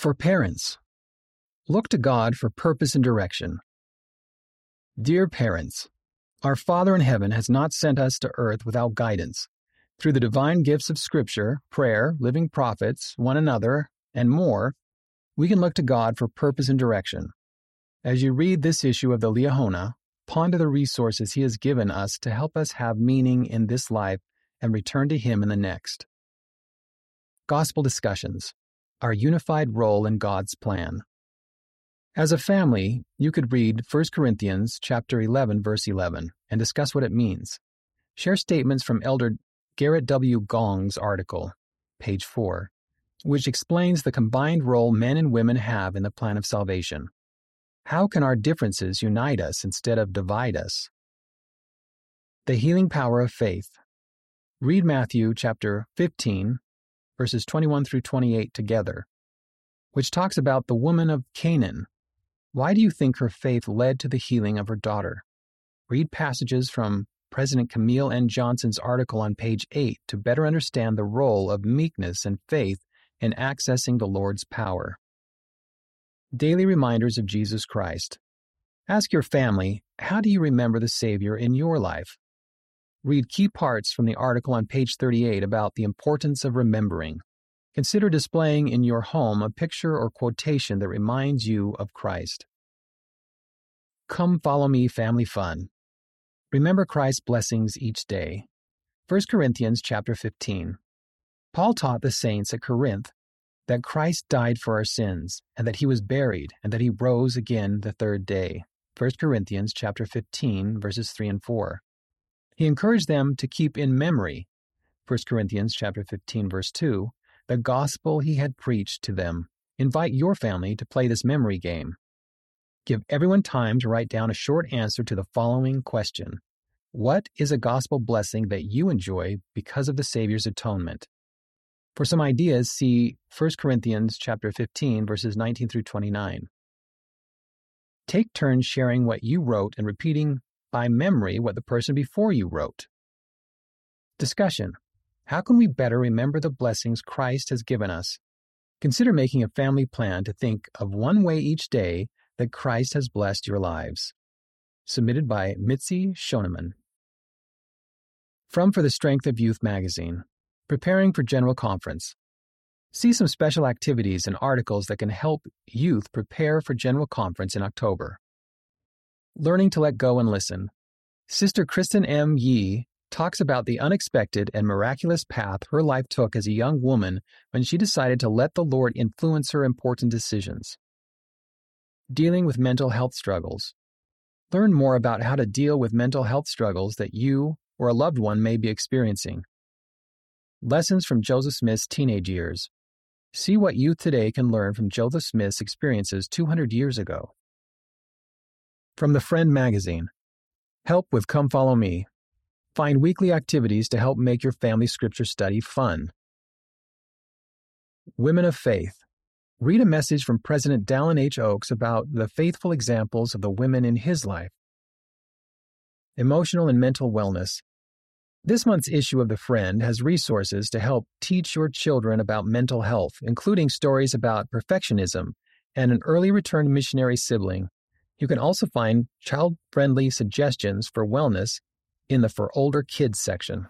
For parents, look to God for purpose and direction. Dear parents, our Father in heaven has not sent us to earth without guidance. Through the divine gifts of Scripture, prayer, living prophets, one another, and more, we can look to God for purpose and direction. As you read this issue of the Liahona, ponder the resources He has given us to help us have meaning in this life and return to Him in the next. Gospel discussions our unified role in God's plan. As a family, you could read 1 Corinthians chapter 11 verse 11 and discuss what it means. Share statements from Elder Gerrit W. Gong's article, page 4, which explains the combined role men and women have in the plan of salvation. How can our differences unite us instead of divide us? The healing power of faith. Read Matthew chapter 15 verses 21 through 28 together, which talks about the woman of Canaan. Why do you think her faith led to the healing of her daughter? Read passages from President Camille N. Johnson's article on page 8 to better understand the role of meekness and faith in accessing the Lord's power. Daily reminders of Jesus Christ. Ask your family, how do you remember the Savior in your life? Read key parts from the article on page 38 about the importance of remembering. Consider displaying in your home a picture or quotation that reminds you of Christ. Come follow me, family fun. Remember Christ's blessings each day. 1 Corinthians chapter 15. Paul taught the saints at Corinth that Christ died for our sins and that he was buried and that he rose again the third day. 1 Corinthians chapter 15 verses 3 and 4. He encouraged them to keep in memory 1 Corinthians chapter 15 verse 2, the gospel he had preached to them. Invite your family to play this memory game. Give everyone time to write down a short answer to the following question. What is a gospel blessing that you enjoy because of the Savior's atonement? For some ideas, see 1 Corinthians chapter 15 verses 19 through 29. Take turns sharing what you wrote and repeating by memory what the person before you wrote. Discussion How can we better remember the blessings Christ has given us? Consider making a family plan to think of one way each day that Christ has blessed your lives. Submitted by Mitzi Shoneman. From For the Strength of Youth magazine Preparing for General Conference. See some special activities and articles that can help youth prepare for General Conference in October. Learning to Let Go and Listen. Sister Kristin M. Yee talks about the unexpected and miraculous path her life took as a young woman when she decided to let the Lord influence her important decisions. Dealing with mental health struggles. Learn more about how to deal with mental health struggles that you or a loved one may be experiencing. Lessons from Joseph Smith's teenage years. See what youth today can learn from Joseph Smith's experiences 200 years ago. From the Friend magazine Help with Come Follow Me. Find weekly activities to help make your family scripture study fun. Women of Faith. Read a message from President Dallin H. Oaks about the faithful examples of the women in his life. Emotional and mental wellness. This month's issue of The Friend has resources to help teach your children about mental health, including stories about perfectionism and an early return missionary sibling you can also find child friendly suggestions for wellness in the For Older Kids section.